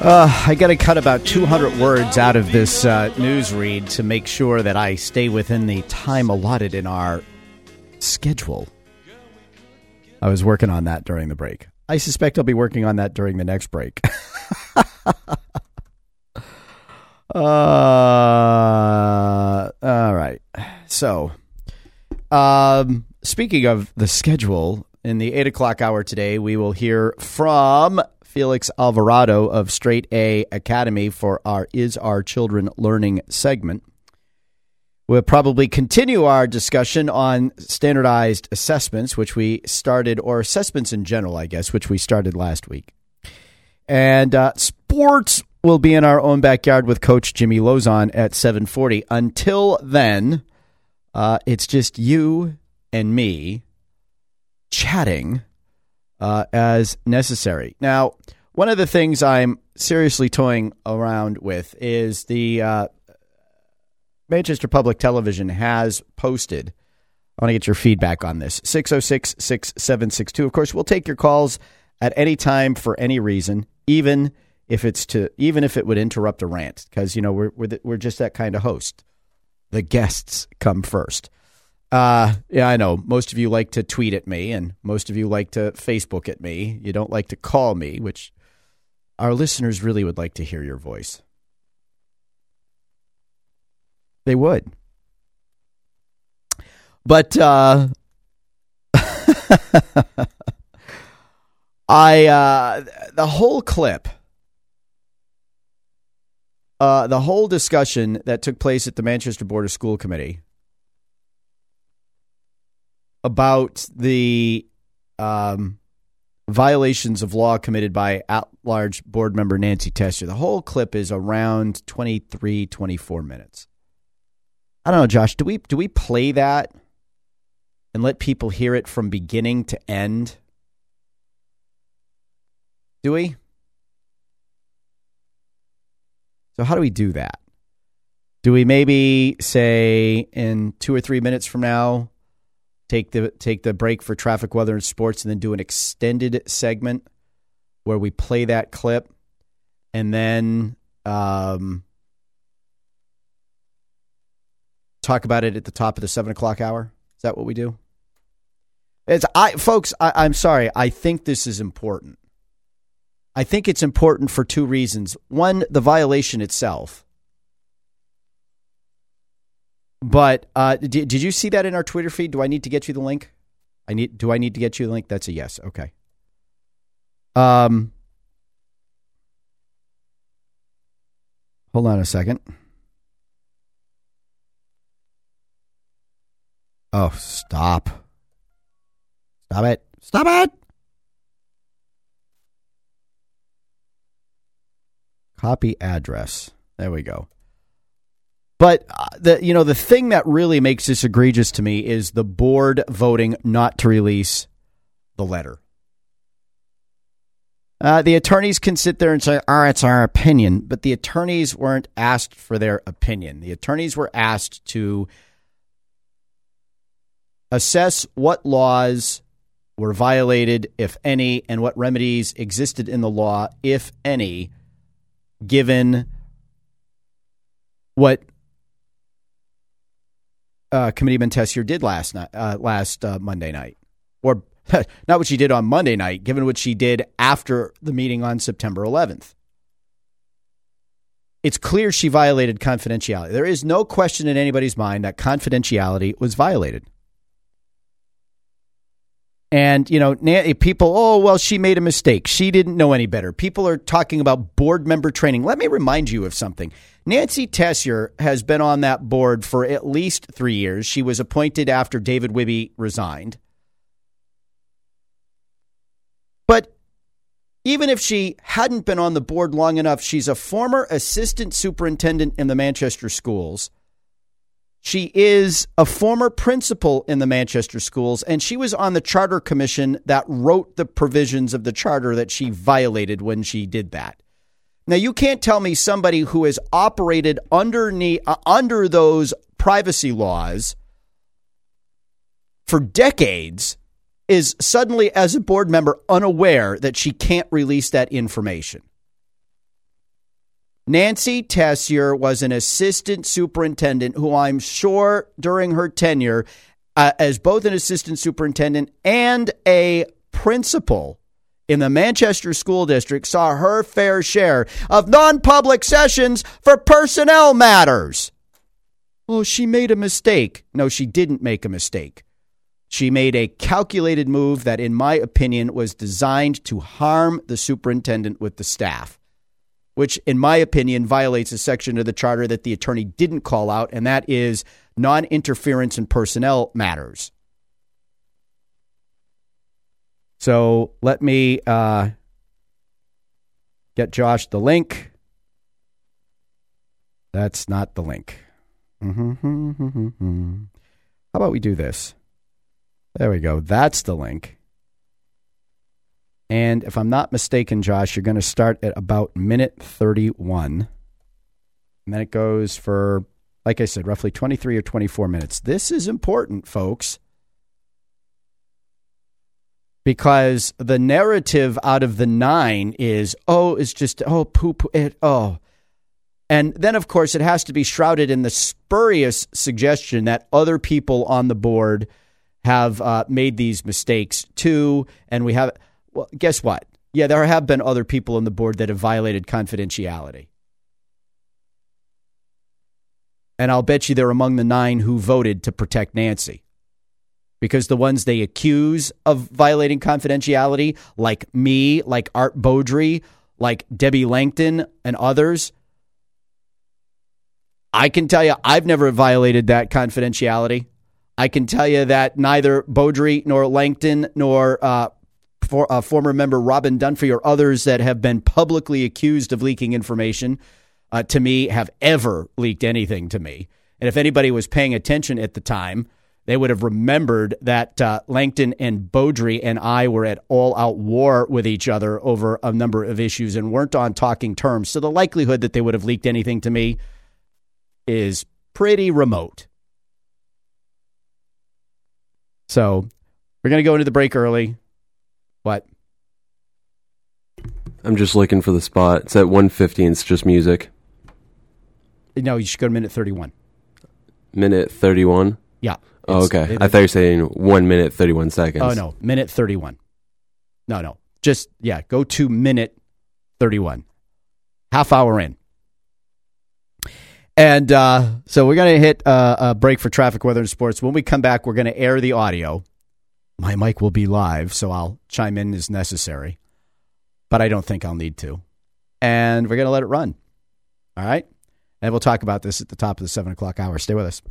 Uh, I got to cut about 200 words out of this uh, news read to make sure that I stay within the time allotted in our schedule. I was working on that during the break. I suspect I'll be working on that during the next break. uh, all right. So, um, speaking of the schedule, in the eight o'clock hour today, we will hear from Felix Alvarado of Straight A Academy for our Is Our Children Learning segment. We'll probably continue our discussion on standardized assessments, which we started, or assessments in general, I guess, which we started last week. And uh, sports will be in our own backyard with Coach Jimmy Lozon at 740. Until then, uh, it's just you and me chatting uh, as necessary. Now, one of the things I'm seriously toying around with is the uh, Manchester Public Television has posted. I want to get your feedback on this 606 6762. Of course, we'll take your calls at any time for any reason, even if it's to even if it would interrupt a rant because you know we're we're, the, we're just that kind of host. The guests come first. Uh, yeah, I know. Most of you like to tweet at me, and most of you like to Facebook at me. You don't like to call me, which our listeners really would like to hear your voice. They would. But uh, I uh, the whole clip, uh, the whole discussion that took place at the Manchester Board of School Committee about the um, violations of law committed by at large board member Nancy Tessier. The whole clip is around 23, 24 minutes. I don't know, Josh. Do we do we play that and let people hear it from beginning to end? Do we? So how do we do that? Do we maybe say in two or three minutes from now, take the take the break for traffic, weather, and sports, and then do an extended segment where we play that clip, and then um, talk about it at the top of the seven o'clock hour. Is that what we do? It's I, folks. I, I'm sorry. I think this is important. I think it's important for two reasons. One, the violation itself. But uh, did, did you see that in our Twitter feed? Do I need to get you the link? I need. Do I need to get you the link? That's a yes. Okay. Um. Hold on a second. Oh, stop. Stop it. Stop it. Copy address. There we go. But uh, the you know the thing that really makes this egregious to me is the board voting not to release the letter. Uh, the attorneys can sit there and say, "Oh, it's our opinion," but the attorneys weren't asked for their opinion. The attorneys were asked to assess what laws were violated, if any, and what remedies existed in the law, if any, given what uh, Committeeman Tessier did last night, uh, last uh, Monday night, or not what she did on Monday night, given what she did after the meeting on September 11th. It's clear she violated confidentiality. There is no question in anybody's mind that confidentiality was violated. And, you know, people, oh, well, she made a mistake. She didn't know any better. People are talking about board member training. Let me remind you of something. Nancy Tessier has been on that board for at least three years. She was appointed after David Wihby resigned. But even if she hadn't been on the board long enough, she's a former assistant superintendent in the Manchester schools. She is a former principal in the Manchester schools, and she was on the charter commission that wrote the provisions of the charter that she violated when she did that. Now, you can't tell me somebody who has operated underneath, uh, under those privacy laws for decades is suddenly, as a board member, unaware that she can't release that information. Nancy Tessier was an assistant superintendent who I'm sure during her tenure, uh, as both an assistant superintendent and a principal in the Manchester School District, saw her fair share of non public sessions for personnel matters. Well, she made a mistake. No, she didn't make a mistake. She made a calculated move that, in my opinion, was designed to harm the superintendent with the staff which, in my opinion, violates a section of the charter that the attorney didn't call out, and that is non interference in personnel matters. So let me uh, get Josh the link. That's not the link. How about we do this? There we go. That's the link. And if I'm not mistaken, Josh, you're going to start at about minute 31. And then it goes for, like I said, roughly 23 or 24 minutes. This is important, folks, because the narrative out of the nine is, oh, it's just, oh, poop, it, oh. And then, of course, it has to be shrouded in the spurious suggestion that other people on the board have uh, made these mistakes too. And we have well, guess what? Yeah, there have been other people on the board that have violated confidentiality. And I'll bet you they're among the nine who voted to protect Nancy. Because the ones they accuse of violating confidentiality, like me, like Art Beaudry, like Debbie Langton, and others, I can tell you I've never violated that confidentiality. I can tell you that neither Beaudry nor Langton nor uh, for, uh, former member Robin Dunphy or others that have been publicly accused of leaking information uh, to me have ever leaked anything to me. And if anybody was paying attention at the time, they would have remembered that uh, Langton and Beaudry and I were at all out war with each other over a number of issues and weren't on talking terms. So the likelihood that they would have leaked anything to me is pretty remote. So we're going to go into the break early. What? I'm just looking for the spot. It's at 150 and it's just music. No, you should go to minute 31. Minute 31? Yeah. Oh, okay. It, I thought you were saying 1 minute 31 seconds. Oh, no. Minute 31. No, no. Just, yeah, go to minute 31. Half hour in. And uh, so we're going to hit uh, a break for traffic, weather, and sports. When we come back, we're going to air the audio my mic will be live, so I'll chime in as necessary. But I don't think I'll need to. And we're going to let it run. All right? And we'll talk about this at the top of the seven o'clock hour. Stay with us.